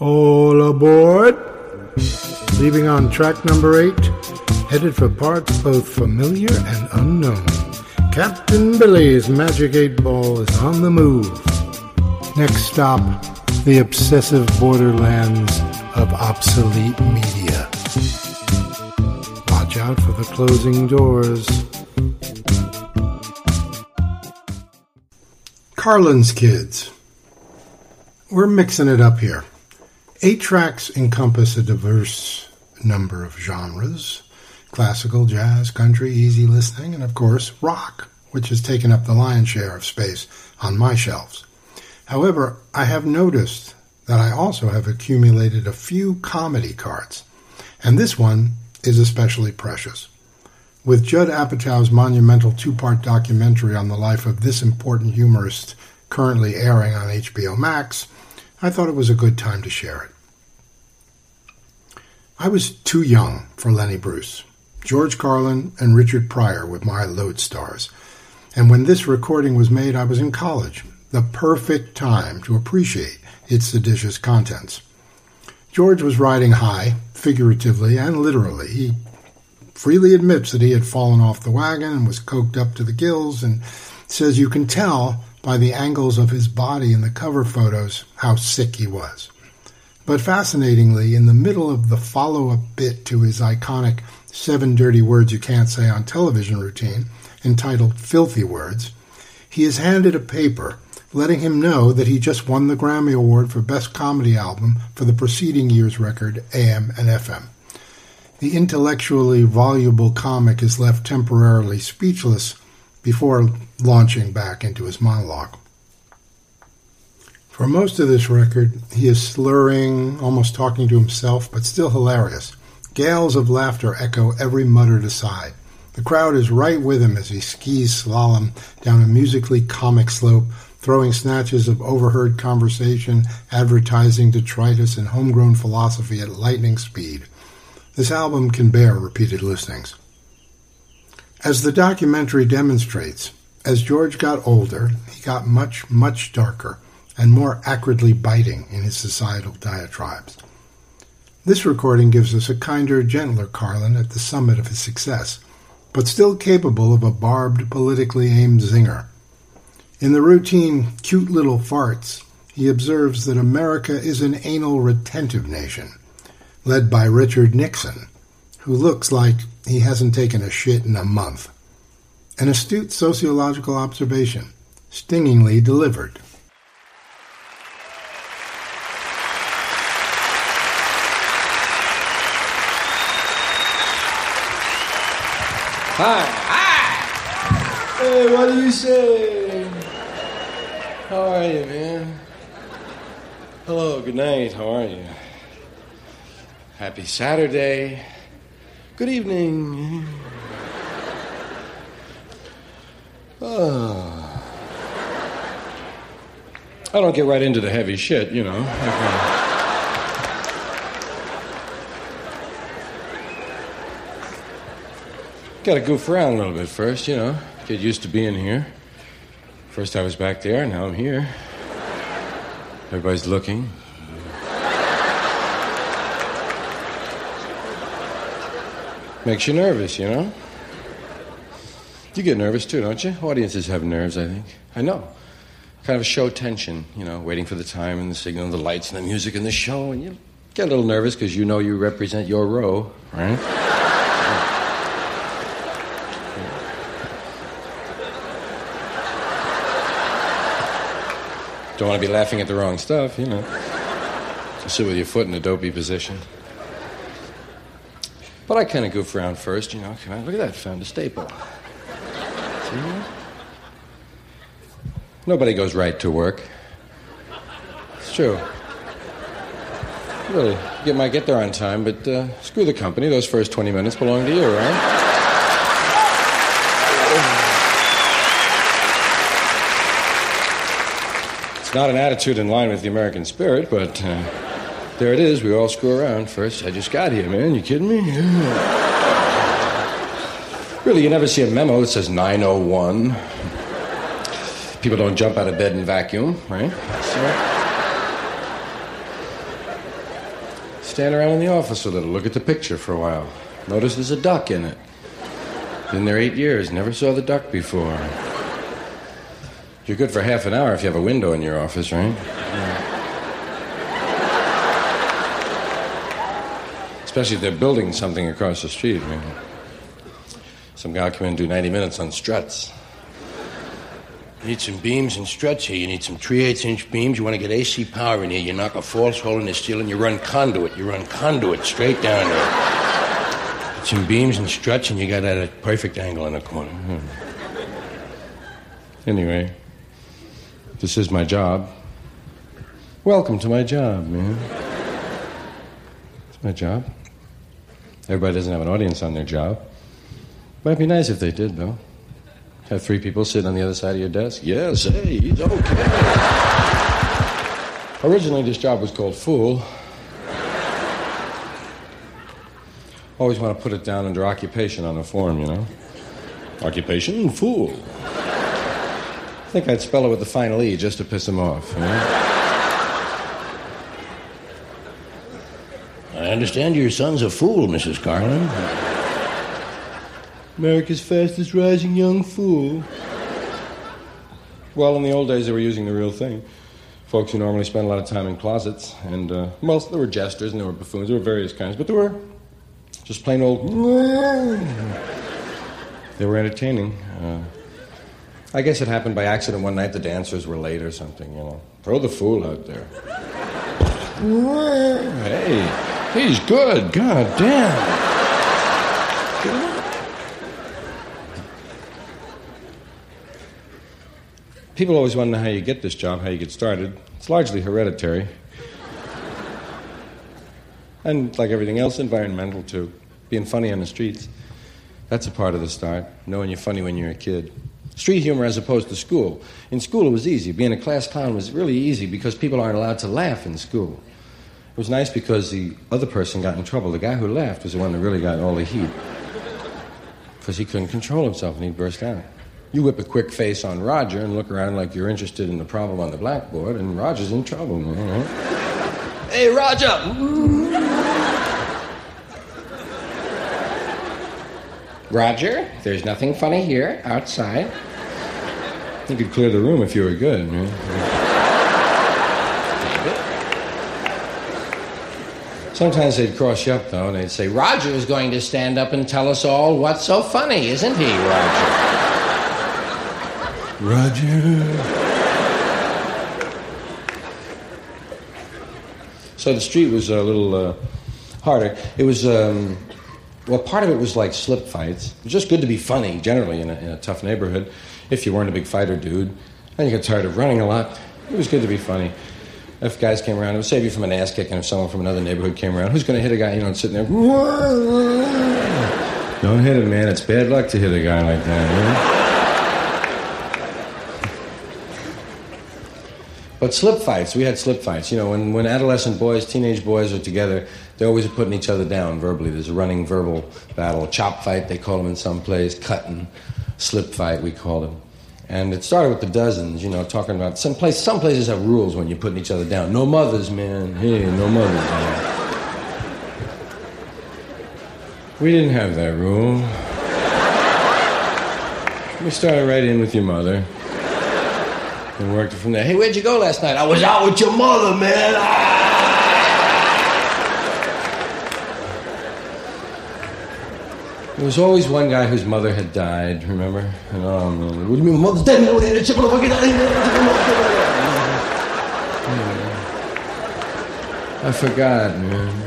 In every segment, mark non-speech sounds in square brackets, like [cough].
All aboard! Leaving on track number eight, headed for parts both familiar and unknown. Captain Billy's Magic 8 Ball is on the move. Next stop, the obsessive borderlands of obsolete media. Watch out for the closing doors. Carlin's Kids. We're mixing it up here. Eight tracks encompass a diverse number of genres classical, jazz, country, easy listening, and of course, rock, which has taken up the lion's share of space on my shelves. However, I have noticed that I also have accumulated a few comedy cards, and this one is especially precious. With Judd Apatow's monumental two part documentary on the life of this important humorist currently airing on HBO Max, I thought it was a good time to share it. I was too young for Lenny Bruce. George Carlin and Richard Pryor were my lodestars. And when this recording was made, I was in college, the perfect time to appreciate its seditious contents. George was riding high, figuratively and literally. He freely admits that he had fallen off the wagon and was coked up to the gills and says you can tell by the angles of his body in the cover photos how sick he was. But fascinatingly, in the middle of the follow up bit to his iconic Seven Dirty Words You Can't Say on Television routine, entitled Filthy Words, he is handed a paper letting him know that he just won the Grammy Award for Best Comedy Album for the preceding year's record, AM and FM. The intellectually voluble comic is left temporarily speechless before launching back into his monologue. For most of this record, he is slurring, almost talking to himself, but still hilarious. Gales of laughter echo every muttered aside. The crowd is right with him as he skis slalom down a musically comic slope, throwing snatches of overheard conversation, advertising detritus, and homegrown philosophy at lightning speed. This album can bear repeated listenings. As the documentary demonstrates, as George got older, he got much, much darker and more acridly biting in his societal diatribes. This recording gives us a kinder, gentler Carlin at the summit of his success, but still capable of a barbed, politically aimed zinger. In the routine cute little farts, he observes that America is an anal retentive nation, led by Richard Nixon, who looks like he hasn't taken a shit in a month. An astute sociological observation, stingingly delivered. Hi. Hi. Hey, what do you say? How are you, man? Hello, good night. How are you? Happy Saturday. Good evening. Oh. I don't get right into the heavy shit, you know. Got to goof around a little bit first, you know. Get used to being here. First I was back there, now I'm here. Everybody's looking. Makes you nervous, you know? You get nervous too, don't you? Audiences have nerves, I think. I know. Kind of a show tension, you know, waiting for the time and the signal and the lights and the music and the show, and you get a little nervous because you know you represent your row, right? Don't want to be laughing at the wrong stuff, you know. Sit with your foot in a dopey position. But I kind of goof around first, you know. Look at that, found a staple. See that? Nobody goes right to work. It's true. Really, you might get there on time, but uh, screw the company. Those first 20 minutes belong to you, right? Not an attitude in line with the American spirit, but uh, there it is. We all screw around. First, I just got here, man. You kidding me? [sighs] really, you never see a memo that says 901. People don't jump out of bed and vacuum, right? So, stand around in the office a little, look at the picture for a while. Notice there's a duck in it. Been there eight years, never saw the duck before. You're good for half an hour if you have a window in your office, right? Especially if they're building something across the street. Mean, some guy come in and do 90 minutes on struts. You need some beams and struts here. You need some 3 8 inch beams. You want to get AC power in here. You knock a false hole in the steel and you run conduit. You run conduit straight down there. Some beams and struts, and you got at a perfect angle in the corner. Hmm. Anyway, this is my job. Welcome to my job, man. It's my job. Everybody doesn't have an audience on their job. Might be nice if they did, though. Have three people sitting on the other side of your desk? Yes, hey, he's okay. Originally, this job was called Fool. Always want to put it down under occupation on the form, you know? Occupation? Fool. I think I'd spell it with the final E just to piss him off, you know? I understand your son's a fool, Mrs. Carlin. America's fastest rising young fool. Well, in the old days, they were using the real thing. Folks who normally spent a lot of time in closets, and, uh, well, there were jesters and there were buffoons, there were various kinds, but there were just plain old. [laughs] They were entertaining. Uh, I guess it happened by accident one night. The dancers were late or something, you know. Throw the fool out there. hey, he's good. God damn. People always want to know how you get this job, how you get started. It's largely hereditary. and like everything else, environmental too. Being funny on the streets. That's a part of the start, knowing you're funny when you're a kid. Street humor as opposed to school. In school, it was easy. Being a class clown was really easy because people aren't allowed to laugh in school. It was nice because the other person got in trouble. The guy who laughed was the one that really got all the heat because he couldn't control himself and he'd burst out. You whip a quick face on Roger and look around like you're interested in the problem on the blackboard, and Roger's in trouble. hey, Roger! Roger, there's nothing funny here. Outside. You could clear the room if you were good. Sometimes they'd cross you up, though, and they'd say, Roger is going to stand up and tell us all what's so funny, isn't he, Roger? Roger. So the street was a little uh, harder. It was, um, well, part of it was like slip fights. It was just good to be funny, generally, in a, in a tough neighborhood, if you weren't a big fighter dude. And you got tired of running a lot. It was good to be funny. If guys came around, it would save you from an ass kicking and if someone from another neighborhood came around. Who's going to hit a guy, you know, sitting there? Don't hit him, man. It's bad luck to hit a guy like that? But slip fights, we had slip fights. You know, when, when adolescent boys, teenage boys are together, they're always putting each other down verbally. There's a running verbal battle. Chop fight, they call them in some place. Cutting. Slip fight, we called them. And it started with the dozens, you know, talking about some place. Some places have rules when you're putting each other down. No mothers, man. Hey, no mothers, man. We didn't have that rule. We started right in with your mother and worked it from there. Hey, where'd you go last night? I was out with your mother, man. Ah! There was always one guy whose mother had died, remember? And, oh. What do you mean, mother's dead? I forgot, man.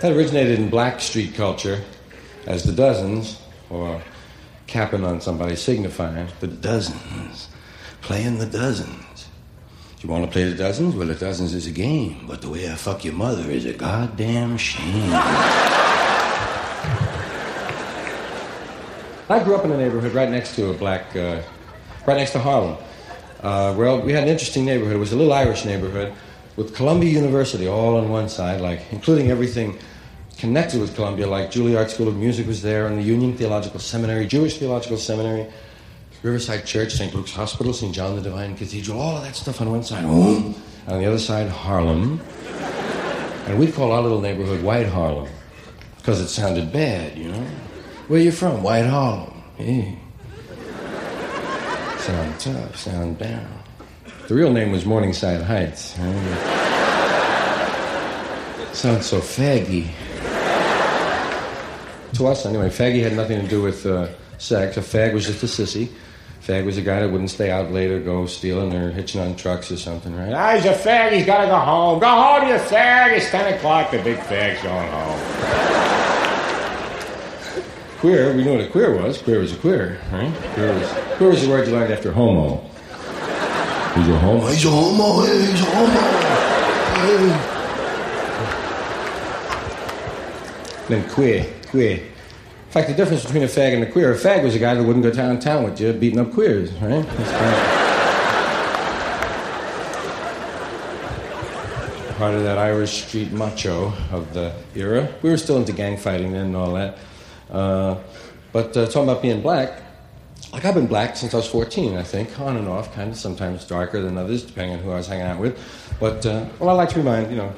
That originated in black street culture as the dozens, or capping on somebody, signifying the dozens, playing the dozens. You want to play the dozens? Well, the dozens is a game, but the way I fuck your mother is a goddamn shame. I grew up in a neighborhood right next to a black, uh, right next to Harlem. Uh, well, we had an interesting neighborhood. It was a little Irish neighborhood with Columbia University all on one side, like including everything connected with Columbia, like Juilliard School of Music was there, and the Union Theological Seminary, Jewish Theological Seminary. Riverside Church, St. Luke's Hospital, St. John the Divine Cathedral, all of that stuff on one side. and On the other side, Harlem. And we'd call our little neighborhood White Harlem because it sounded bad, you know. Where you from? White Harlem. Hey. Sound tough, sound down. The real name was Morningside Heights. Sounds so faggy. to us, anyway, faggy had nothing to do with uh, sex. A fag was just a sissy. Fag was a guy that wouldn't stay out late or go stealing or hitching on trucks or something, right? Ah, he's a fag. He's got to go home. Go home, you fag. It's 10 o'clock. The big fag's going home. queer, we knew what a queer was. Queer was a queer, right? Queer was, queer was the word you learned after homo. He's a homo. He's a homo. He's a homo. Hey. Then queer, queer. In fact, the difference between a fag and a queer, a fag was a guy that wouldn't go downtown with you beating up queers, right? part of that Irish street macho of the era. We were still into gang fighting then and all that. Uh, but uh, talking about being black, like I've been black since I was 14, I think, on and off, kind of sometimes darker than others, depending on who I was hanging out with. But, uh, well, I like to remind, you know,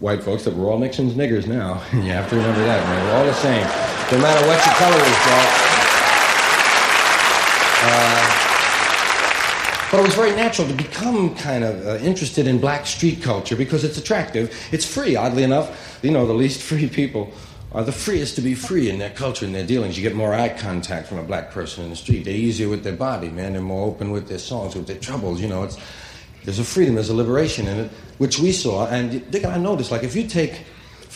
white folks that we're all Nixon's niggers now. [laughs] you have to remember that, man. We're all the same. No matter what your color is, Uh, but it was very natural to become kind of uh, interested in black street culture because it's attractive. It's free, oddly enough. You know, the least [laughs] free people are the freest to be free in their culture and their dealings. You get more eye contact from a black person in the street. They're easier with their body, man. They're more open with their songs, with their troubles. You know, it's there's a freedom, there's a liberation in it, which we saw. And Dick, and I noticed, like, if you take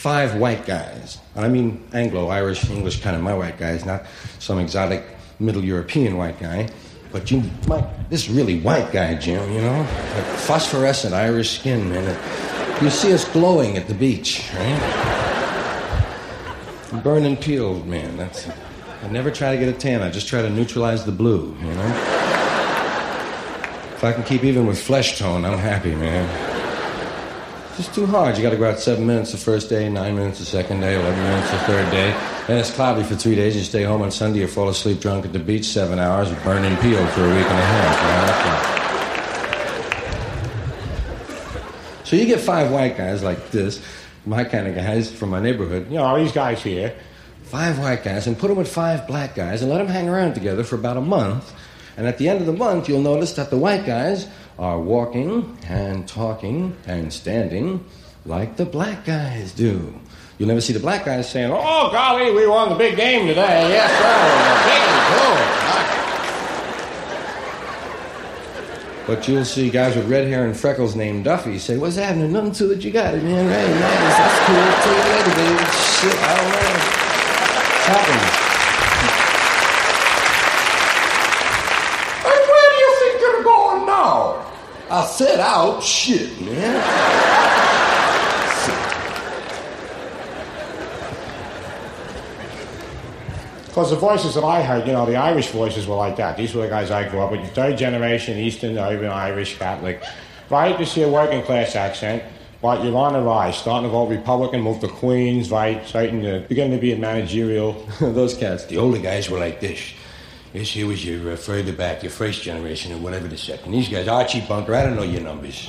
five white guys, I mean Anglo, Irish, English kind of my white guys, not some exotic Middle European white guy, but you, my, this really white guy, Jim, you know, like phosphorescent Irish skin, man. You see us glowing at the beach, right? Burning peeled, man. That's. I never try to get a tan. I just try to neutralize the blue, you know. If I can keep even with flesh tone, I'm happy, man. It's too hard. You got to go out seven minutes the first day, nine minutes the second day, eleven minutes the third day. Then it's cloudy for three days. You stay home on Sunday or fall asleep drunk at the beach seven hours, burning peel for a week and a half. So you get five white guys like this, my kind of guys from my neighborhood. You know, all these guys here. Five white guys, and put them with five black guys, and let them hang around together for about a month and at the end of the month, you'll notice that the white guys are walking and talking and standing like the black guys do. You'll never see the black guys saying, Oh, golly, we won the big game today. Yes, sir. But you'll see guys with red hair and freckles named Duffy say, What's happening? Nothing to it. You got it, man. Right, nice. That's cool. See you later, baby. Shit, I don't know. It's happening. I. Shit, man. Because the voices that I heard, you know, the Irish voices were like that. These were the guys I grew up with. Third generation, Eastern, even Irish Catholic. Right? You see a working class accent. But you're on the rise, starting to vote Republican, move to Queens, right? Starting to begin to be in managerial. [laughs] Those cats, the older guys were like this. This here was your uh, further back, your first generation, or whatever the second. These guys, Archie Bunker, I don't know your numbers.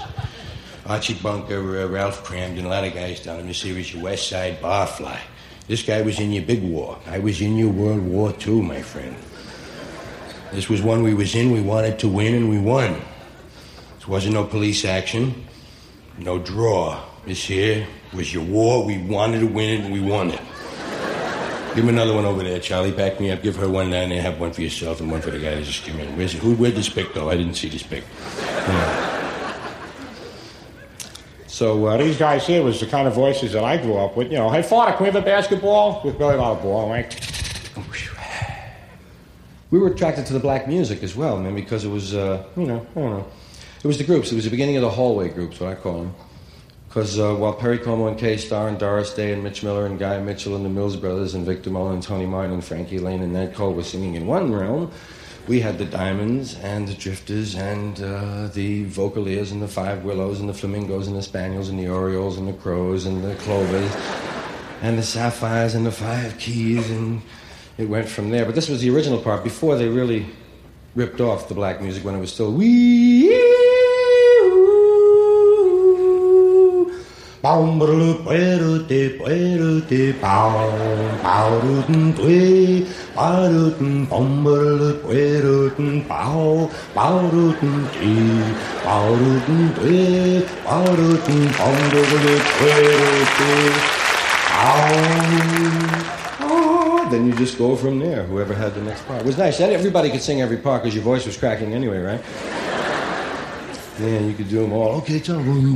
Archie Bunker, uh, Ralph Kramden, a lot of guys down in the series, your West Side Barfly. This guy was in your big war. I was in your World War II, my friend. This was one we was in, we wanted to win, and we won. This wasn't no police action, no draw. This here was your war, we wanted to win it, and we won it. Give me another one over there, Charlie. Back me up. Give her one down there. Have one for yourself and one for the guy that just came in. Where's it? Who? Where'd this pick though? I didn't see this pick. Yeah. So uh, these guys here was the kind of voices that I grew up with. You know, hey, father, can we have a basketball with Billy Bob ball, right? [sighs] We were attracted to the black music as well, man, because it was, uh, you know, I don't know. It was the groups. It was the beginning of the hallway groups, what I call them. Because uh, while Perry Como and Kay Starr and Doris Day and Mitch Miller and Guy Mitchell and the Mills Brothers and Victor Mullin and Tony Martin and Frankie Laine and Nat Cole were singing in one realm, we had the Diamonds and the Drifters and uh, the Vocaleers and the Five Willows and the Flamingos and the Spaniels and the Orioles and the Crows and the Clovers and the Sapphires and the Five Keys and it went from there. But this was the original part before they really ripped off the black music when it was still wee. Then you just go from there whoever had the next part. It was nice everybody could sing every part because your voice was cracking anyway right Man, you could do them all. Okay, tell them.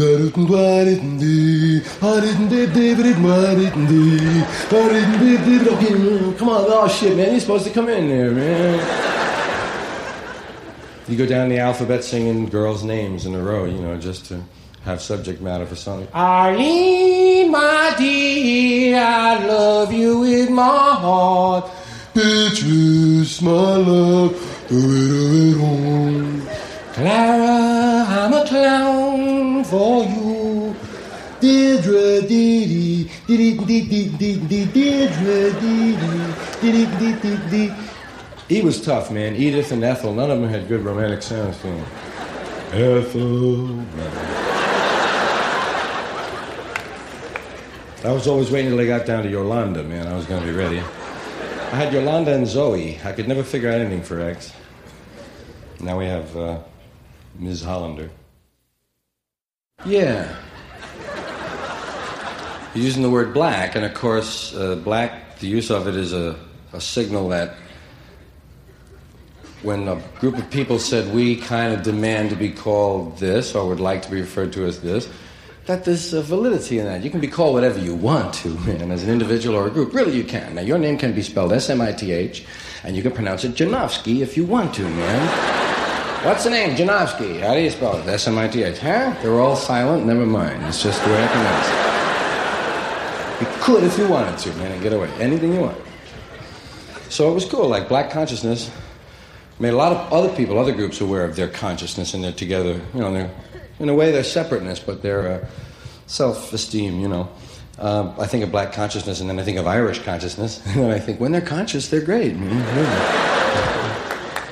Come on, oh shit, man, you're supposed to come in there, man. You go down the alphabet singing girls' names in a row, you know, just to have subject matter for something. Arlene, my dear, I love you with my heart. Beatrice, my love, do it, do it, Clara, Clown for you. Deirdre, dee Deirdre, dee. He was tough, man. Edith and Ethel, none of them had good romantic sounds to them. Ethel. I was always waiting till they got down to Yolanda, man. I was going to be ready. I had Yolanda and Zoe. I could never figure out anything for X. Now we have uh, Ms. Hollander. Yeah. You're using the word black, and of course, uh, black, the use of it is a, a signal that when a group of people said we kind of demand to be called this or would like to be referred to as this, that there's a validity in that. You can be called whatever you want to, man, as an individual or a group. Really, you can. Now, your name can be spelled S M I T H, and you can pronounce it Janowski if you want to, man. What's the name? Janowski. How do you spell it? S M I T H. Huh? They're all silent. Never mind. It's just the way I pronounce it. You could if you wanted to, man, and get away. Anything you want. So it was cool. Like black consciousness made a lot of other people, other groups, aware of their consciousness, and they're together. You know, they're in a way they're separateness, but they're uh, self-esteem. You know. Um, I think of black consciousness, and then I think of Irish consciousness, [laughs] and then I think when they're conscious, they're great. Mm-hmm.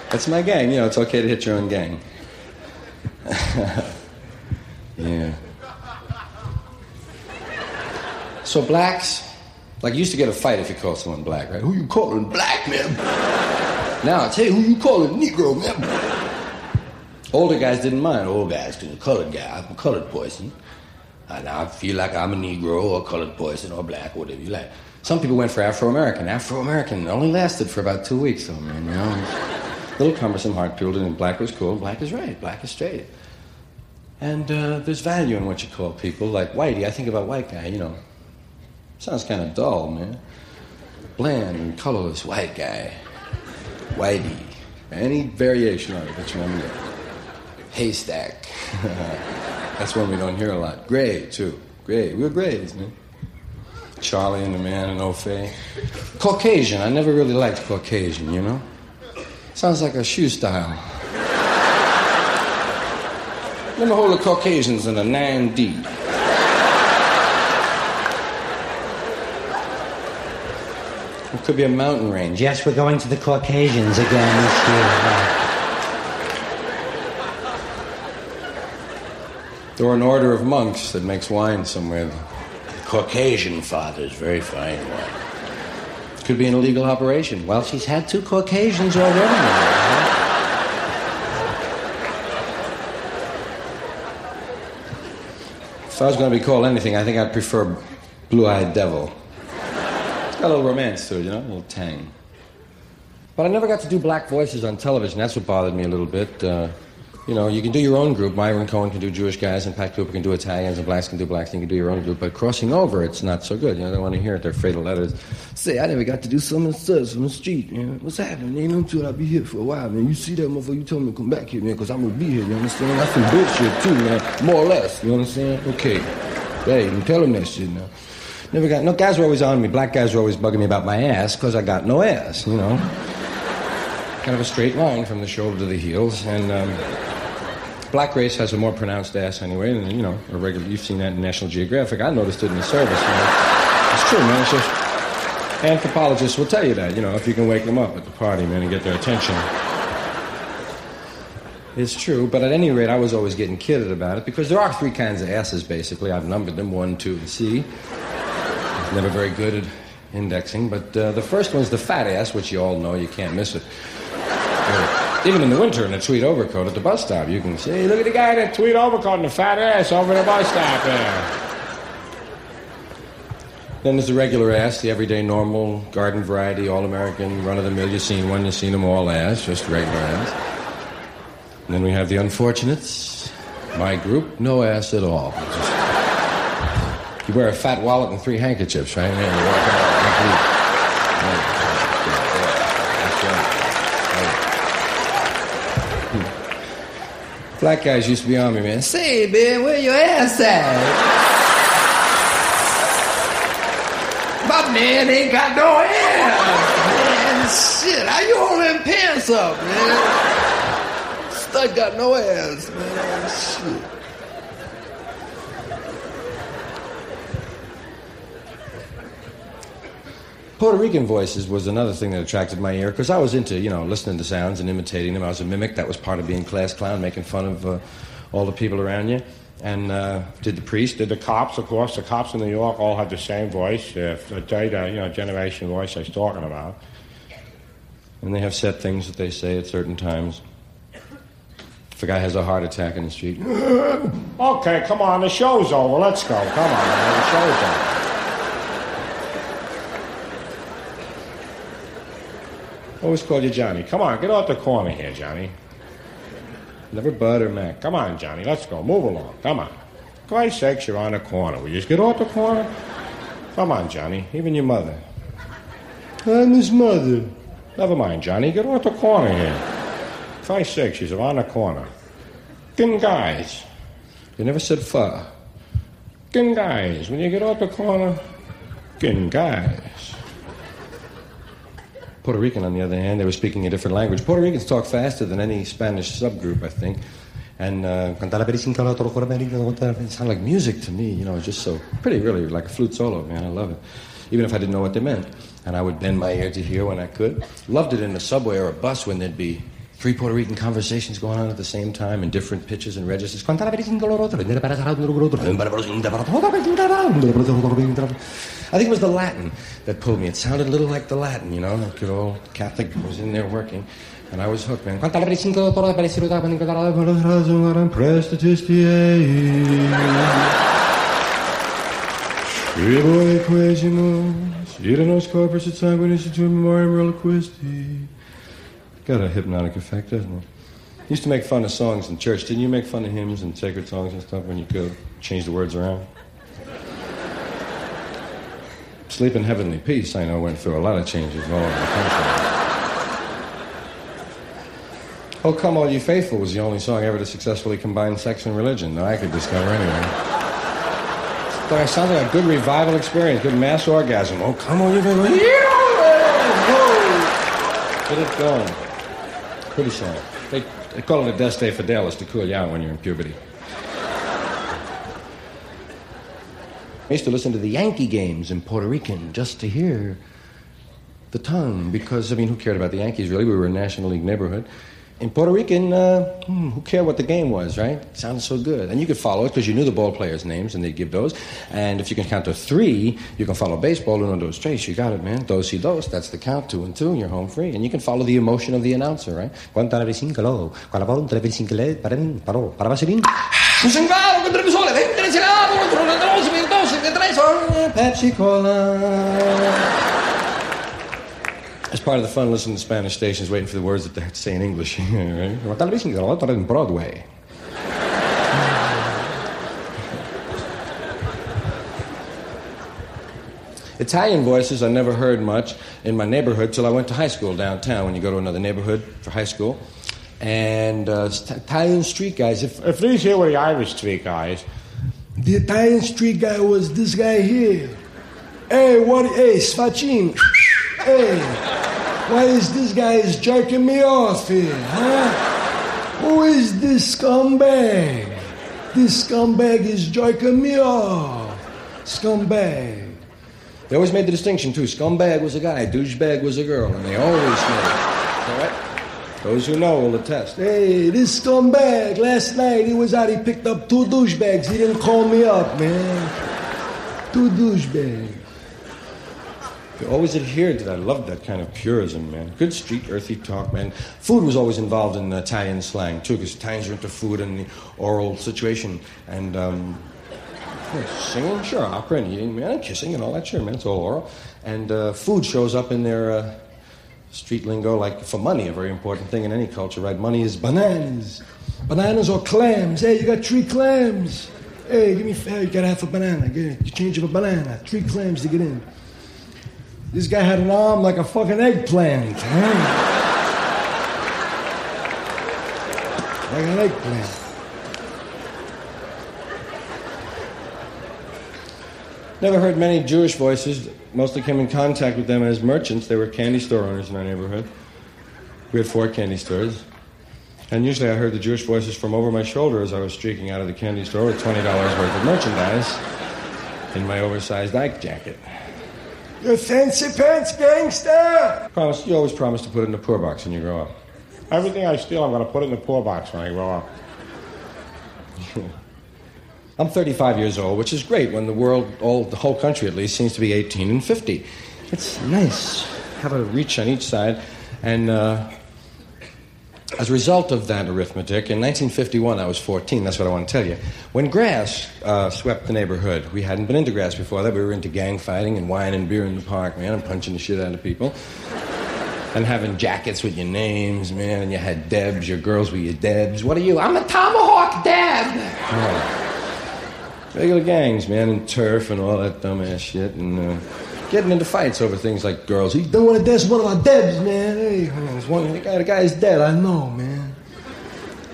That's my gang. You know, it's okay to hit your own gang. [laughs] yeah. So blacks, like you used to get a fight if you called someone black, right? Who you calling black, man? now it's hey, who you calling Negro, man? Older guys didn't mind. Old guys, cause a colored guy, I'm a colored person. And I feel like I'm a Negro or colored person or black, whatever you like. Some people went for Afro American. Afro American only lasted for about two weeks, though, man. You know little cumbersome, hard to and black was cool. Black is right. Black is straight. And uh, there's value in what you call people. Like Whitey, I think about white guy, you know. Sounds kind of dull, man. Bland and colorless white guy. Whitey. Any variation on it that you want to get. Haystack. [laughs] That's one we don't hear a lot. Gray, too. Gray. We're grays, man. Charlie and the man and O'Fay. Caucasian. I never really liked Caucasian, you know? Sounds like a shoe style. Let me hold the Caucasians in a 9D. It could be a mountain range. Yes, we're going to the Caucasians again this year. There are an order of monks that makes wine somewhere. The Caucasian fathers, very fine wine. Could be an illegal operation. Well, she's had two Caucasians already. If I was going to be called anything, I think I'd prefer Blue Eyed Devil. It's got a little romance to it, you know, a little tang. But I never got to do black voices on television. That's what bothered me a little bit. Uh, you know, you can do your own group. Myron Cohen can do Jewish guys, and Pat Cooper can do Italians, and blacks can do blacks. And you can do your own group. But crossing over, it's not so good. You know, they want to hear it. Their fatal letters. Say, I never got to do some stuff on the street. Know, what's happening? You know, until I'll be here for a while, man. You see that motherfucker? You told me to come back here, man, because I'm gonna be here. You understand? That's some bullshit too, man. More or less. You understand? Okay. Hey, you tell them that shit now. Never got no guys were always on me. Black guys were always bugging me about my ass because I got no ass. You know, kind of a straight line from the shoulder to the heels, and. Um, black race has a more pronounced ass anyway, and you know, a regular. You've seen that in National Geographic. I noticed it in the service. It's true, man. It's just anthropologists will tell you that. You know, if you can wake them up at the party, man, and get their attention. It's true, but at any rate, I was always getting kidded about it because there are three kinds of asses, basically. I've numbered them one, two, and C. I was never very good at indexing, but uh, the first one's the fat ass, which you all know you can't miss it. Even in the winter in a tweed overcoat at the bus stop, you can see, look at the guy in that tweed overcoat and the fat ass over the bus stop there. Then there's the regular ass, the everyday normal garden variety, all American, run of the mill. You've seen one, you've seen them all ass, just regular ass. And then we have the unfortunates. My group, no ass at all. Just, you wear a fat wallet and three handkerchiefs, right? And you walk out. Black guys used to be on me, man. Say, man, where your ass at? My man ain't got no ass, man. Shit, how you holding them pants up, man? I got no ass, man. Shit. Puerto Rican voices was another thing that attracted my ear because I was into, you know, listening to sounds and imitating them. I was a mimic. That was part of being class clown, making fun of uh, all the people around you. And uh, did the priest, did the cops, of course. The cops in New York all had the same voice, uh, the data, you know, generation voice I was talking about. And they have set things that they say at certain times. If a guy has a heart attack in the street, [laughs] okay, come on, the show's over. Let's go. Come on, the show's over. Always call you Johnny. Come on, get off the corner here, Johnny. Never Bud or Mac. Come on, Johnny, let's go. Move along. Come on. Christ's sakes, you're on the corner. Will you just get off the corner? Come on, Johnny. Even your mother. I'm his mother. Never mind, Johnny. Get off the corner here. Christ's sake, she's around the corner. Thin guys. You never said pho. Thin guys. When you get off the corner, thin guys. Puerto Rican, on the other hand, they were speaking a different language. Puerto Ricans talk faster than any Spanish subgroup, I think. And uh, it sounded like music to me, you know, just so pretty, really, like a flute solo, man. I love it. Even if I didn't know what they meant. And I would bend my ear to hear when I could. Loved it in the subway or a bus when there'd be three Puerto Rican conversations going on at the same time in different pitches and registers. I think it was the Latin that pulled me. It sounded a little like the Latin, you know, like good old Catholic was in there working. And I was hooked, man. corpus et sanguinis et memoriam reliquisti. Got a hypnotic effect, doesn't it? Used to make fun of songs in church. Didn't you make fun of hymns and sacred songs and stuff when you could change the words around? Sleep in Heavenly Peace, I know, went through a lot of changes all over the country. Oh, Come All You Faithful was the only song ever to successfully combine sex and religion that I could discover anyway. But it sounds like a good revival experience, good mass orgasm. Oh, come on, you faithful. Get it going. Pretty sad. They, they call it Adeste Fideles to cool you out when you're in puberty. I used to listen to the Yankee games in Puerto Rican just to hear the tongue because, I mean, who cared about the Yankees really? We were a National League neighborhood in Puerto Rican, uh, hmm, who cared what the game was, right? It sounded so good. And you could follow it because you knew the ball players' names and they'd give those. And if you can count to three, you can follow baseball, uno, dos, tres. You got it, man. Dos y dos. That's the count, two and two, and you're home free. And you can follow the emotion of the announcer, right? Cuánta la cinco lo, cuando paró, tre cinco le, parén, paró, para vaselín. Pepsi Cola. It's part of the fun listening to Spanish stations, waiting for the words that they have to say in English. [laughs] right? Broadway. Italian voices I never heard much in my neighborhood till I went to high school downtown. When you go to another neighborhood for high school, and uh, Italian street guys. If, if these here were the Irish street guys, the Italian street guy was this guy here. Hey, what? Hey, Sfacin. Hey, why is this guy is jerking me off here, huh? Who is this scumbag? This scumbag is jerking me off. Scumbag. They always made the distinction, too. Scumbag was a guy, douchebag was a girl, and they always made it. Those who know will attest. Hey, this scumbag, last night he was out, he picked up two douchebags. He didn't call me up, man. Two douchebags. You always adhered to that. I loved that kind of purism, man. Good street, earthy talk, man. Food was always involved in Italian slang, too, because Italians are into food and the oral situation. And, um, singing, sure, opera and eating, man, and kissing and all that, sure, man, it's all oral. And uh, food shows up in their uh, street lingo, like for money, a very important thing in any culture, right? Money is bananas. Bananas or clams. Hey, you got three clams. Hey, give me, hey, you got half a banana. Get You change of a banana. Three clams to get in. This guy had an arm like a fucking eggplant. Huh? like an eggplant. Never heard many Jewish voices. Mostly came in contact with them as merchants. They were candy store owners in our neighborhood. We had four candy stores. And usually I heard the Jewish voices from over my shoulder as I was streaking out of the candy store with $20 worth of merchandise in my oversized Ike jacket. You fancy pants gangster! Promise, you always promise to put it in the poor box when you grow up. Everything I steal, I'm going to put it in the poor box when I grow up. [laughs] I'm 35 years old, which is great when the world, all, the whole country at least, seems to be 18 and 50. It's nice. Have a reach on each side. And uh, as a result of that arithmetic, in 1951, I was 14. That's what I want to tell you. When grass uh, swept the neighborhood, we hadn't been into grass before that. We were into gang fighting and wine and beer in the park, man, and punching the shit out of people. And having jackets with your names, man, and you had Debs, your girls were your Debs. What are you? I'm a Tomahawk Deb! Oh. Regular gangs, man, and turf and all that dumbass shit, and uh, getting into fights over things like girls. He don't want to dance one of our Debs, man. Hey, there's one, the guy, the guy's dead, I know, man.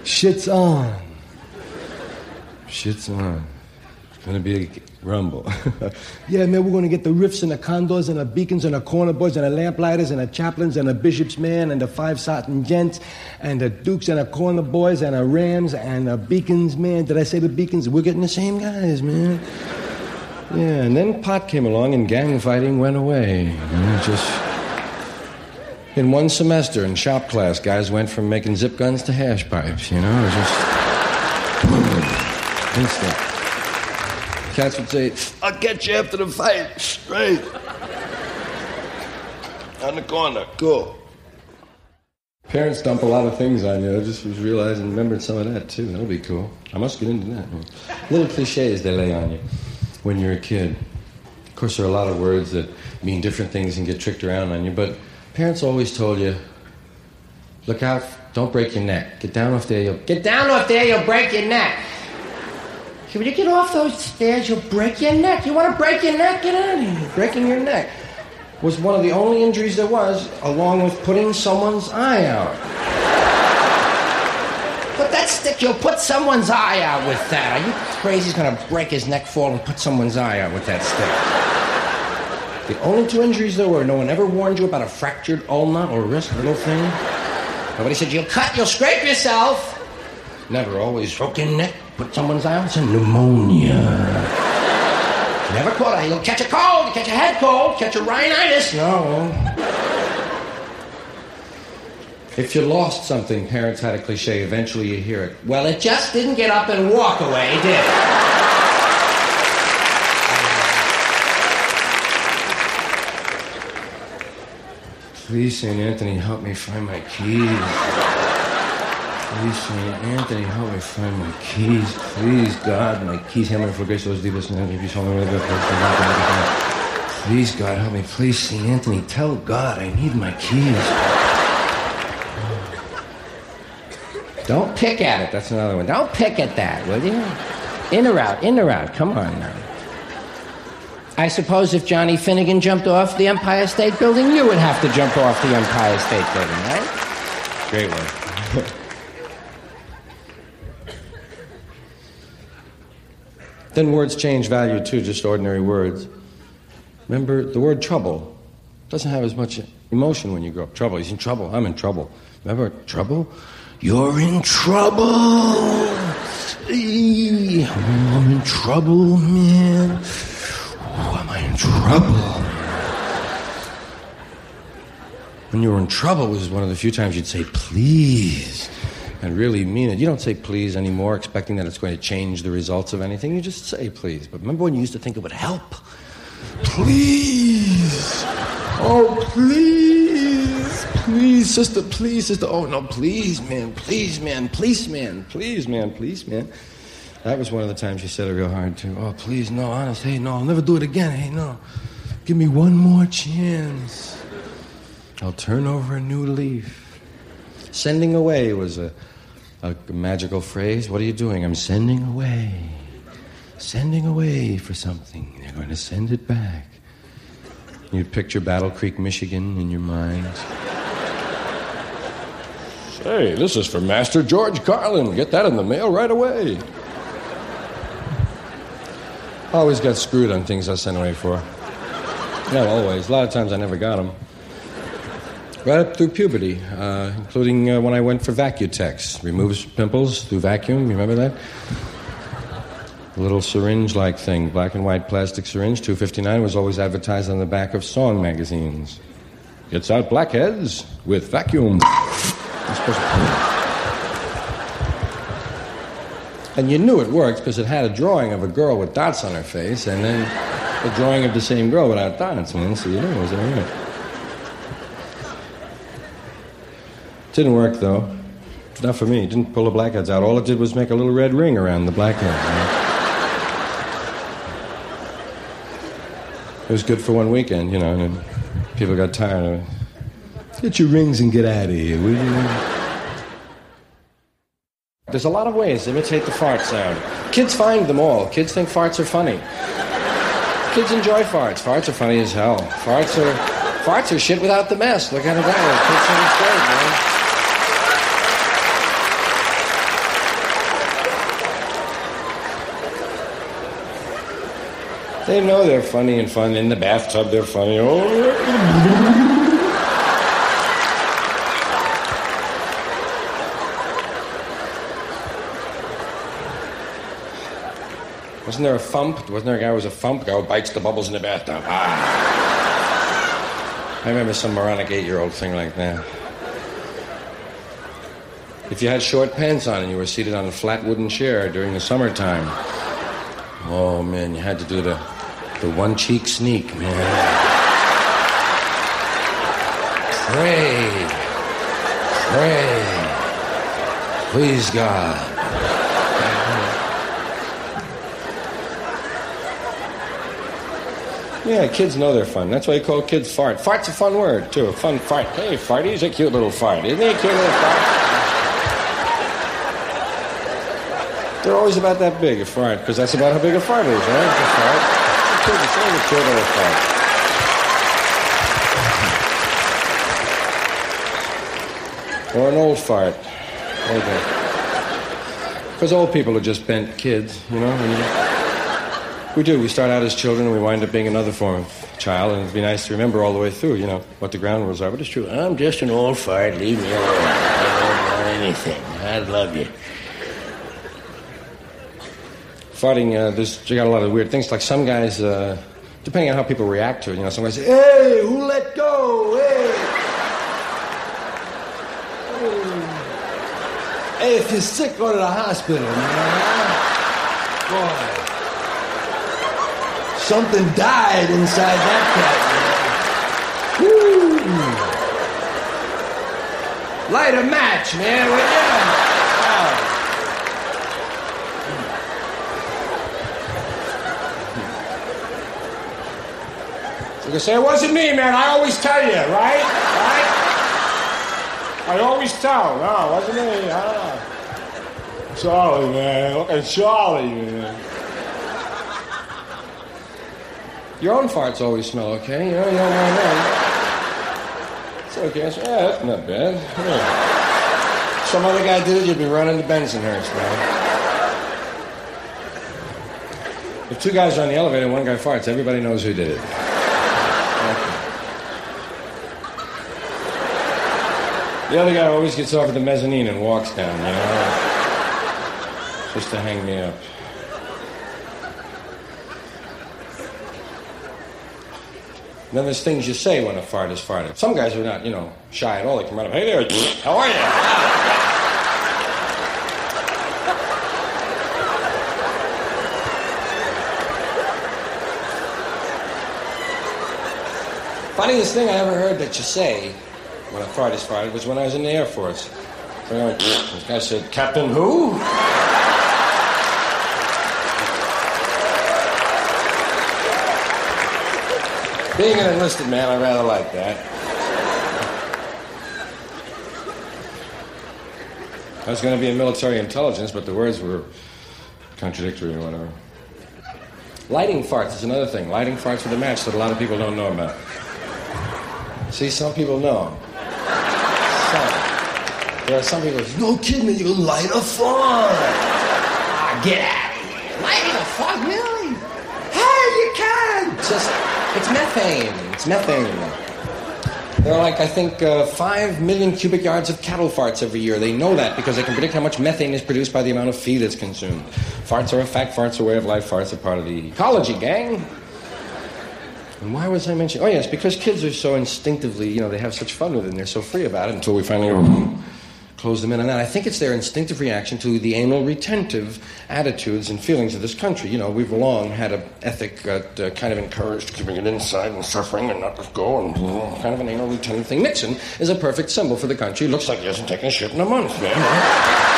Shit's on. Shit's on. Gonna be a rumble. Yeah, man, we're gonna get the riffs and the condors and the beacons and the corner boys and the lamplighters and the chaplains and the bishops, man, and the five satin gents and the dukes and the corner boys and the rams and the beacons, man. Did I say the beacons? We're getting the same guys, man. yeah, and then pot came along and gang fighting went away. Just in one semester in shop class, guys went from making zip guns to hash pipes. You know, just instant. Cats would say, "I'll get you after the fight, straight." On the corner, cool. Parents dump a lot of things on you. I just was realizing, remembered some of that too. That'll be cool. I must get into that. Little cliches they lay on you when you're a kid. Of course, there are a lot of words that mean different things and get tricked around on you, but parents always told you, look out, don't break your neck. Get down off there, you'll get down off there, you'll break your neck. When you get off those stairs, you'll break your neck. You want to break your neck? Get out of here. Breaking your neck was one of the only injuries there was, along with putting someone's eye out. Put that stick, you'll put someone's eye out with that. Are you crazy? He's gonna break his neck, fall, and put someone's eye out with that stick. The only two injuries there were, no one ever warned you about a fractured ulna or wrist, little thing. Nobody said, you'll cut, you'll scrape yourself. Never, always broken neck, put someone's eye out, it's a pneumonia. Never caught a, You'll catch a cold, you catch a head cold, catch a rhinitis. No. If you lost something, parents had a cliche, eventually you hear it. Well, it just didn't get up and walk away, did it? Please, St. Anthony, help me find my keys. Please, St. Anthony, help me find my keys. Please, God, my keys. Mary, for grace, those deepest and if you saw me Please, God, help me. Please, St. Anthony, tell God I need my keys. Don't pick at it. That's another one. Don't pick at that, will you? In or out, in or out. Come on now. I suppose if Johnny Finnegan jumped off the Empire State Building, you would have to jump off the Empire State Building, right? Great one. [laughs] then words change value too, just ordinary words. Remember, the word trouble doesn't have as much emotion when you grow up. Trouble, he's in trouble. I'm in trouble. Remember, trouble? You're in trouble. I'm in trouble, man. Am I in trouble? when you were in trouble was one of the few times you'd say please and really mean it. You don't say please anymore, expecting that it's going to change the results of anything. You just say please. But remember when you used to think it would help? Please. Oh, please. Please, sister, please, sister. Oh, no, please, man. Please, man. Please, man. Please, man. Please, man. That was one of the times she said it real hard, too. Oh, please, no, honest. Hey, no, I'll never do it again. Hey, no. Give me one more chance. I'll turn over a new leaf. Sending away was a, a magical phrase. What are you doing? I'm sending away. Sending away for something. They're going to send it back. You'd picture Battle Creek, Michigan in your mind. Say, this is for Master George Carlin. Get that in the mail right away. Always got screwed on things I sent away for. Not always. A lot of times I never got them right up through puberty, uh, including uh, when I went for Vacutex. Removes pimples through vacuum. Remember that? A little syringe-like thing, black and white plastic syringe, 259, was always advertised on the back of song magazines. Gets out blackheads with vacuum. And you knew it worked because it had a drawing of a girl with dots on her face, and then a drawing of the same girl without dots, man. So you knew it was right. Didn't work though. Not for me. It didn't pull the blackheads out. All it did was make a little red ring around the blackheads. You know? It was good for one weekend, you know, and people got tired of it. Get your rings and get out of here, will you? There's a lot of ways to imitate the fart sound. Kids find them all. Kids think farts are funny. Kids enjoy farts. Farts are funny as hell. Farts are farts are shit without the mess. Look at it that way. Kids think it's great, man. They know they're funny and fun. In the bathtub, they're funny. Oh. Wasn't there a thump? Wasn't there a guy who was a thump? Guy who bites the bubbles in the bathtub. Ah. I remember some moronic eight-year-old thing like that. If you had short pants on and you were seated on a flat wooden chair during the summertime, oh man, you had to do the the one cheek sneak, man. Pray, pray, please God. Yeah, kids know they're fun. That's why you call kids fart. Fart's a fun word, too. Fun fart. Hey, farty's a cute little fart. Isn't he a cute little fart? They're always about that big, a fart, because that's about how big a fart is, right? A fart. Cute little fart. Or an old fart. Okay. Because old people are just bent kids, you know? And we do. We start out as children and we wind up being another form of child, and it'd be nice to remember all the way through, you know, what the ground rules are. But it's true. I'm just an old fart. Leave me alone. I don't want anything. I love you. Farting, uh, there's, you got a lot of weird things. Like some guys, uh, depending on how people react to it, you know, some guys say, hey, who let go? Hey. Hey, if you're sick, go to the hospital, man. Boy. Something died inside that cat. Woo! Light a match, man, will ya? You say, it wasn't me, man. I always tell you, right? Right? I always tell. No, it wasn't me. Ah. Charlie, man. Look at Charlie, man. Your own farts always smell okay, you know, you don't mind that. It's okay. I yeah, that's not bad. Yeah. Some other guy did it, you'd be running to Bensonhurst, man. If two guys are on the elevator and one guy farts, everybody knows who did it. The other guy always gets off at the mezzanine and walks down, you know? Just to hang me up. Then there's things you say when a fart is farted. Some guys are not, you know, shy at all. They come right up, hey there, how are you? Funniest thing I ever heard that you say when I fart is farted was when I was in the Air Force. So I went, this guy said, Captain who? Being an enlisted man, I rather like that. I was going to be in military intelligence, but the words were contradictory or whatever. Lighting farts is another thing. Lighting farts with a match that a lot of people don't know about. See, some people know. There are some people say, no kidding, you light a fart. Ah, get out of here. Lighting a fart, really? Hey, you can. Just, it's methane. It's methane. There are like, I think, uh, 5 million cubic yards of cattle farts every year. They know that because they can predict how much methane is produced by the amount of feed that's consumed. Farts are a fact, farts are a way of life, farts are part of the ecology, gang. And why was I mentioning? Oh, yes, because kids are so instinctively, you know, they have such fun with it and they're so free about it until we finally close them in on that. I think it's their instinctive reaction to the anal retentive attitudes and feelings of this country. You know, we've long had an ethic that uh, kind of encouraged keeping it inside and suffering and not let go and kind of an anal retentive thing. Nixon is a perfect symbol for the country. Looks like he hasn't taken a shit in a month, man.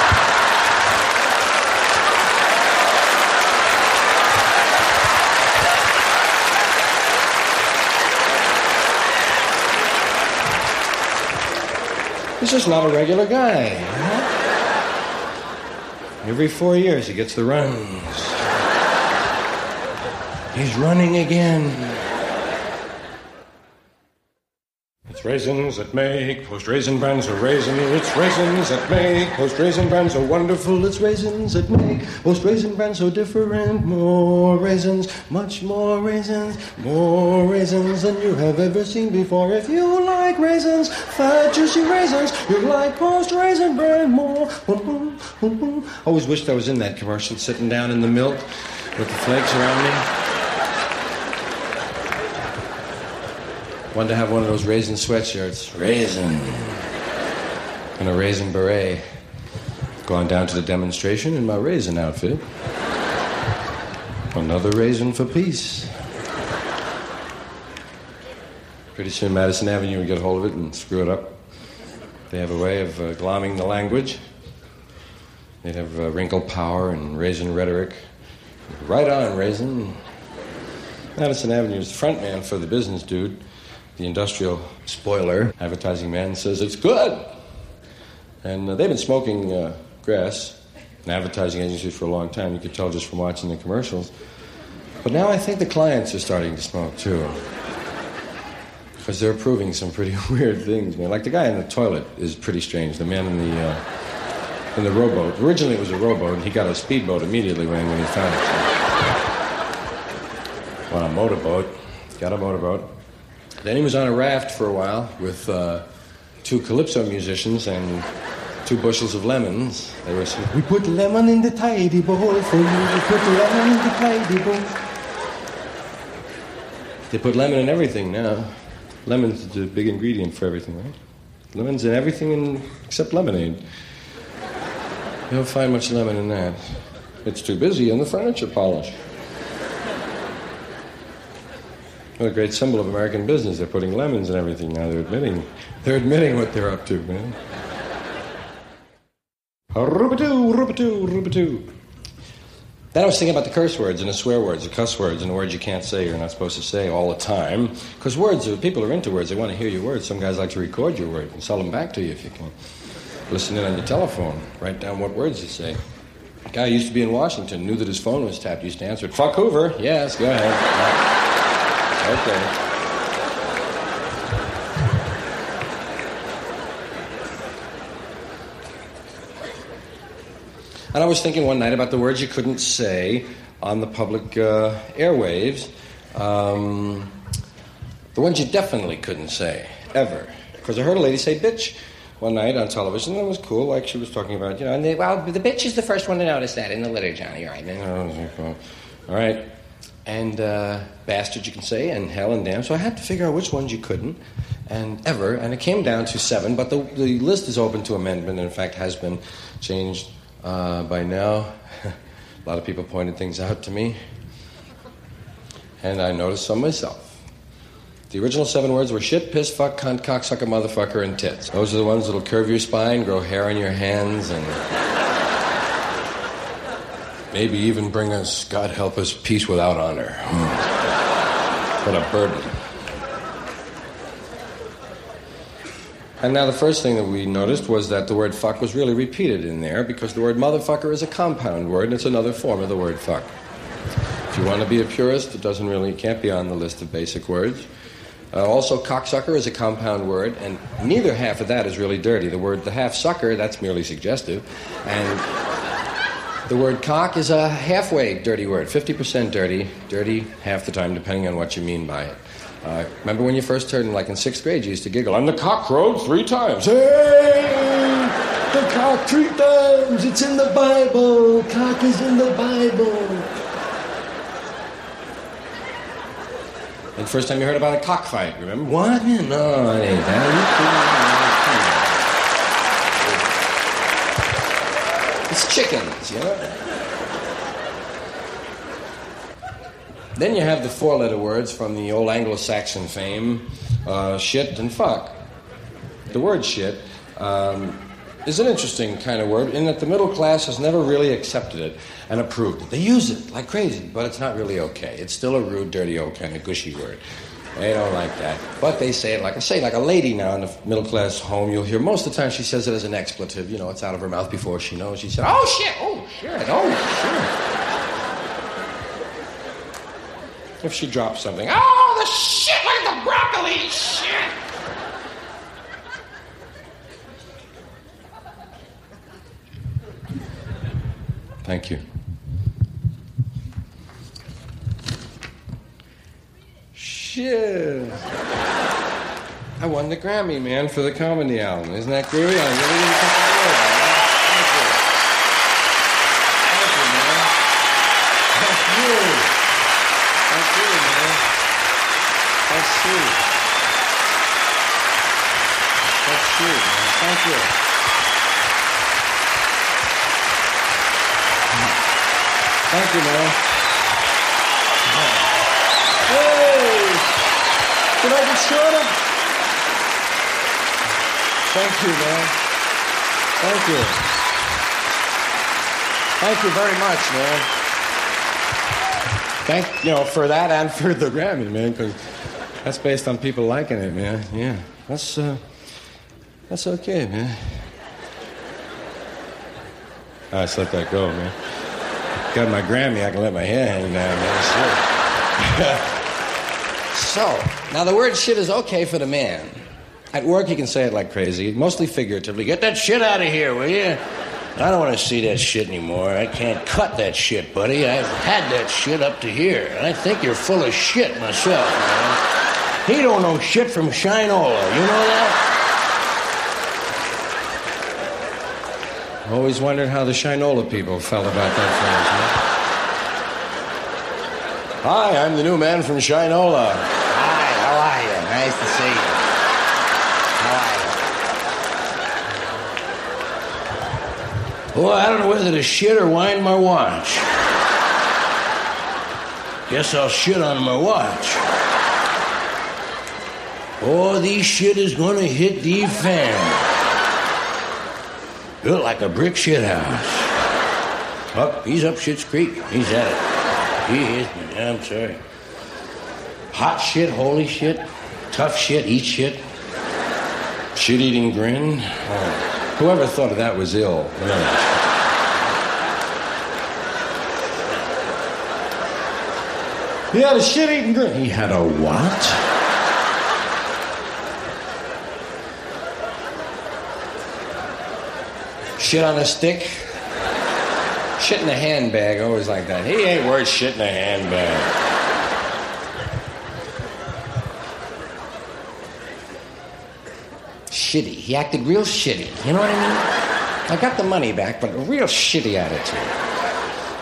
Just not a regular guy. Every four years, he gets the runs. He's running again. It's raisins that make post raisin brands are raisin. It's raisins that make post raisin brands are wonderful. It's raisins that make post raisin brands so different. More raisins, much more raisins, more raisins than you have ever seen before. If you like raisins, fat juicy raisins, you like post raisin bran more. Always wished I was in that commercial, sitting down in the milk with the flakes around me. Wanted to have one of those raisin sweatshirts. Raisin. And a raisin beret. Gone down to the demonstration in my raisin outfit. Another raisin for peace. Pretty soon, Madison Avenue would get hold of it and screw it up. They have a way of uh, glomming the language. They'd have uh, wrinkle power and raisin rhetoric. Right on, raisin. Madison Avenue is the front man for the business dude. The industrial spoiler, advertising man, says it's good. And uh, they've been smoking uh, grass in advertising agencies for a long time. You could tell just from watching the commercials. But now I think the clients are starting to smoke too. Because they're proving some pretty [laughs] weird things, man. Like the guy in the toilet is pretty strange. The man in the uh, in the rowboat. Originally it was a rowboat. And he got a speedboat immediately when, when he found it. So. On a motorboat. Got a motorboat. Then he was on a raft for a while with uh, two calypso musicians and two bushels of lemons. They were saying, We put lemon in the Ty-D-Bol for you. We put lemon in the Ty-D-Bol. They put lemon in everything now. Lemon's the big ingredient for everything, right? Lemon's in everything in, except lemonade. You don't find much lemon in that. It's too busy in the furniture polish. What a great symbol of American business. They're putting lemons in everything now. They're admitting, they're admitting what they're up to, man. Then I was thinking about the curse words and the swear words, the cuss words, and the words you can't say, you're not supposed to say all the time. Because words, people are into words. They want to hear your words. Some guys like to record your words and sell them back to you if you can. Listen in on your telephone. Write down what words you say. A guy used to be in Washington, knew that his phone was tapped, used to answer it. Fuck Hoover. Yes, go ahead. Okay. And I was thinking one night about the words you couldn't say on the public uh, airwaves. Um, the ones you definitely couldn't say, ever. Because I heard a lady say bitch one night on television, and it was cool, like she was talking about, you know, and they, well, the bitch is the first one to notice that in the litter, Johnny, all right? All right. And uh, bastard you can say, and hell and damn. So I had to figure out which ones you couldn't, and ever, and it came down to seven. But the, the list is open to amendment, and in fact has been changed uh, by now. [laughs] A lot of people pointed things out to me, and I noticed some myself. The original seven words were shit, piss, fuck, cunt, cocksucker, motherfucker, and tits. Those are the ones that'll curve your spine, grow hair on your hands, and maybe even bring us, God help us, peace without honor. Hmm. What a burden. And now the first thing that we noticed was that the word fuck was really repeated in there because the word motherfucker is a compound word and it's another form of the word fuck. If you want to be a purist, it doesn't really, can't be on the list of basic words. Uh, also, cocksucker is a compound word, and neither half of that is really dirty. The word, the half sucker, that's merely suggestive. And the word cock is a halfway dirty word, 50% dirty, dirty half the time, depending on what you mean by it. Uh, remember when you first heard, him, like in sixth grade, you used to giggle, I'm the cock crowed three times. Hey, the cock three times. It's in the Bible. Cock is in the Bible. And first time you heard about a cockfight, remember? What? No, it ain't that. It's chickens, you know? Then you have the four letter words from the old Anglo Saxon fame uh, shit and fuck. The word shit um, is an interesting kind of word in that the middle class has never really accepted it and approved it. They use it like crazy, but it's not really okay. It's still a rude, dirty, old kind of gushy word. They don't like that. But they say it like I say, like a lady now in a middle class home, you'll hear most of the time she says it as an expletive. You know, it's out of her mouth before she knows. She said, oh shit, oh shit, oh shit. If she drops something, oh the shit, look at the broccoli, shit. Thank you. Shit. I won the Grammy, man, for the comedy album. Isn't that groovy? I really didn't think I would, man. Thank you. Thank you, man. Thank you. Thank you, man. That's sweet. That's sweet, man. Thank you. Thank you, man. Hey! Can I get shorter? Thank you, man. Thank you. Thank you very much, man. Thank you know for that and for the Grammy, man, because that's based on people liking it, man. Yeah, that's uh, that's okay, man. I just let that go, man. Got my Grammy, I can let my hair hang down, man. Sure. [laughs] so, now the word shit is okay for the man. At work, you can say it like crazy, mostly figuratively. Get that shit out of here, will you? I don't want to see that shit anymore. I can't cut that shit, buddy. I've had that shit up to here. I think you're full of shit myself, man. He don't know shit from Shinola. You know that? Always wondered how the Shinola people felt about that phrase. Huh? Hi, I'm the new man from Shinola. Hi, how are you? Nice to see you. Well, I don't know whether to shit or wind my watch. Guess I'll shit on my watch. Oh, these shit is gonna hit the fan. Built like a brick shit house. Up, he's up Shit's Creek. He's at it. He is, I'm sorry. Hot shit, holy shit, tough shit, eat shit. Shit eating grin. Oh, whoever thought of that was ill. Yeah. He had a shit eating grin. He had a what? Shit on a stick. Shit in a handbag. Always like that. He ain't worth shit in a handbag. Shitty. He acted real shitty. You know what I mean? I got the money back, but a real shitty attitude.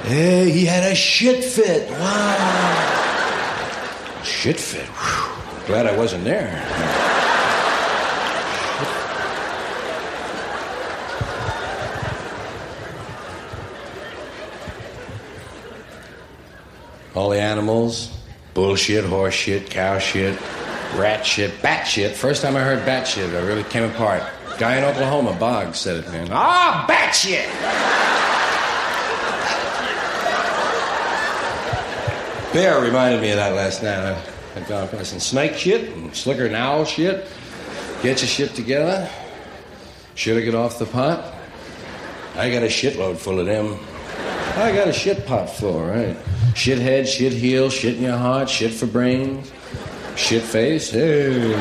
Hey, he had a shit fit. Wow. Shit fit. Whew. Glad I wasn't there. All the animals, bullshit, horse shit, cow shit, rat shit, bat shit. First time I heard bat shit, I really came apart. Guy in Oklahoma, Boggs, said it, man. Ah, bat shit! Bear reminded me of that last night. I, I'd gone past some snake shit and slicker and owl shit. Get your shit together. Should I get off the pot? I got a shitload full of them. I got a shit pot full, right? Shit head, shit heel, shit in your heart, shit for brains, shit face. Hey.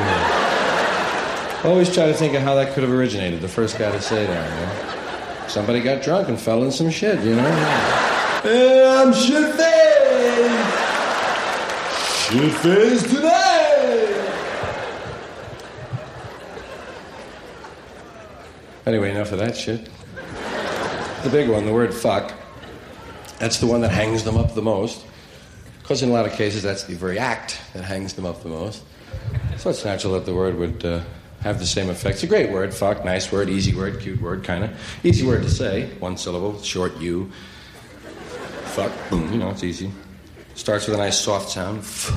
Always try to think of how that could have originated. The first guy to say that. You know? Somebody got drunk and fell in some shit, you know? Hey, I'm shit face. Shit face today. Anyway, enough of that shit. The big one, the word fuck. That's the one that hangs them up the most. Because in a lot of cases, that's the very act that hangs them up the most. So it's natural that the word would uh, have the same effect. It's a great word, fuck, nice word, easy word, cute word, kind of. Easy word to say, one syllable, short U. Fuck, boom, you know, it's easy. Starts with a nice soft sound. F.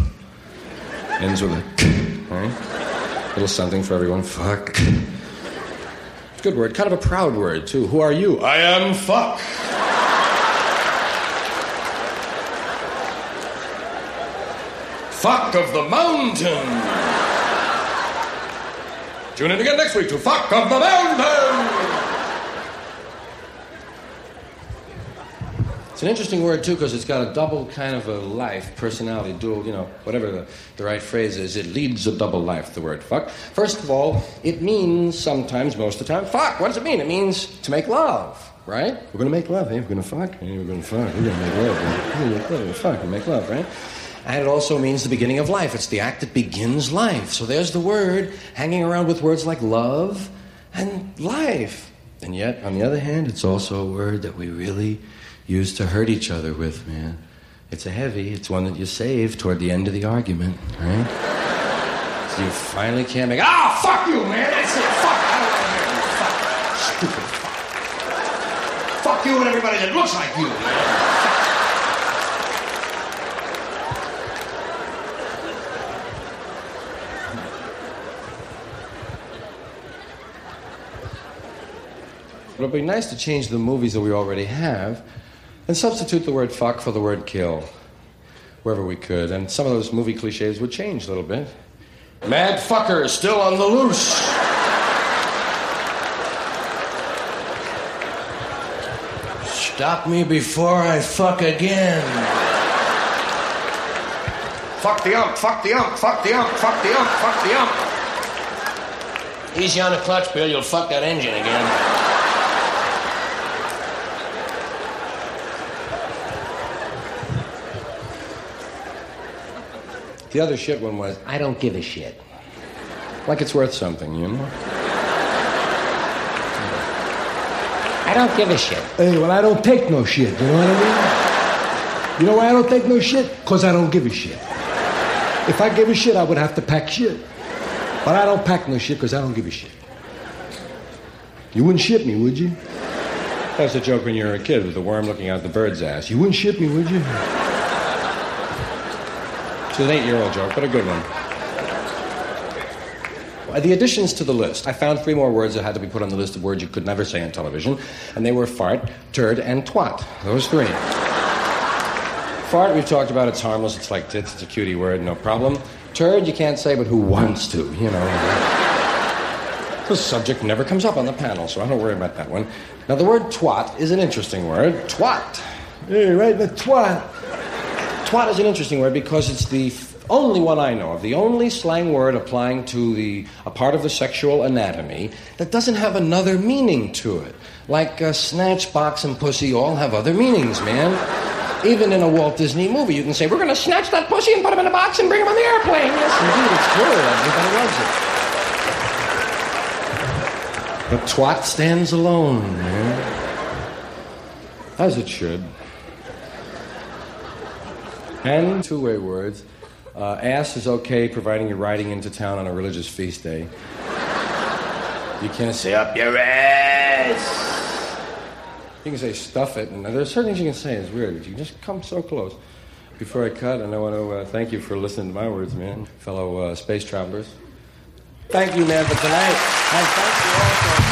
Ends with a k, right? Little something for everyone. Fuck. Good word, kind of a proud word, too. Who are you? I am fuck. Fuck of the Mountain. Tune in again next week to Fuck of the Mountain. It's an interesting word too because it's got a double kind of a life, personality, dual, you know, whatever the, the right phrase is. It leads a double life, the word fuck. First of all, it means sometimes, most of the time, fuck. What does it mean? It means to make love, right? We're going to make love, hey? We're going to fuck. Hey, we're going to fuck. We're going to make love. Right? We're going to make love. We're fuck and make love, right? And it also means the beginning of life. It's the act that begins life. So there's the word hanging around with words like love and life. And yet, on the other hand, it's also a word that we really use to hurt each other with, man. It's a heavy, it's one that you save toward the end of the argument, right? so you finally can't make, ah, fuck you, man, that's it, fuck, I don't want to hear you, fuck, stupid fuck. Fuck you and everybody that looks like you, man. It would be nice to change the movies that we already have and substitute the word fuck for the word kill wherever we could. And some of those movie cliches would change a little bit. Mad fucker is still on the loose. Stop me before I fuck again. Fuck the ump, fuck the ump, fuck the ump, fuck the ump, fuck the ump. Easy on the clutch, Bill. You'll fuck that engine again. The other shit one was, I don't give a shit. Like it's worth something, you know? I don't give a shit. Hey, well, I don't take no shit. You know what I mean? You know why I don't take no shit? Because I don't give a shit. If I give a shit, I would have to pack shit. But I don't pack no shit because I don't give a shit. You wouldn't ship me, would you? That was a joke when you were a kid with the worm looking out the bird's ass. You wouldn't ship me, would you? It's an eight-year-old joke, but a good one. The additions to the list. I found three more words that had to be put on the list of words you could never say on television, and they were fart, turd, and twat. Those three. fart, we've talked about. It's harmless. It's like tits. It's a cutie word. No problem. Turd, you can't say, but who wants to? You know. The subject never comes up on the panel, so I don't worry about that one. Now, the word twat is an interesting word. Twat. Hey, right, the twat. Twat is an interesting word because it's the only one I know of, the only slang word applying to the a part of the sexual anatomy that doesn't have another meaning to it. Like uh, snatch, box, and pussy all have other meanings, man. Even in a Walt Disney movie, you can say, "We're going to snatch that pussy and put him in a box and bring him on the airplane." Yes, indeed, it's true. Everybody loves it. But twat stands alone, man. As it should. And two way words. Uh, ass is okay providing you're riding into town on a religious feast day. You can't say up your ass. You can say stuff it, and there's certain things you can say. It's weird. You just come so close. Before I cut, and I want to uh, thank you for listening to my words, man, fellow uh, space travelers. Thank you, man, for tonight. And thank you also.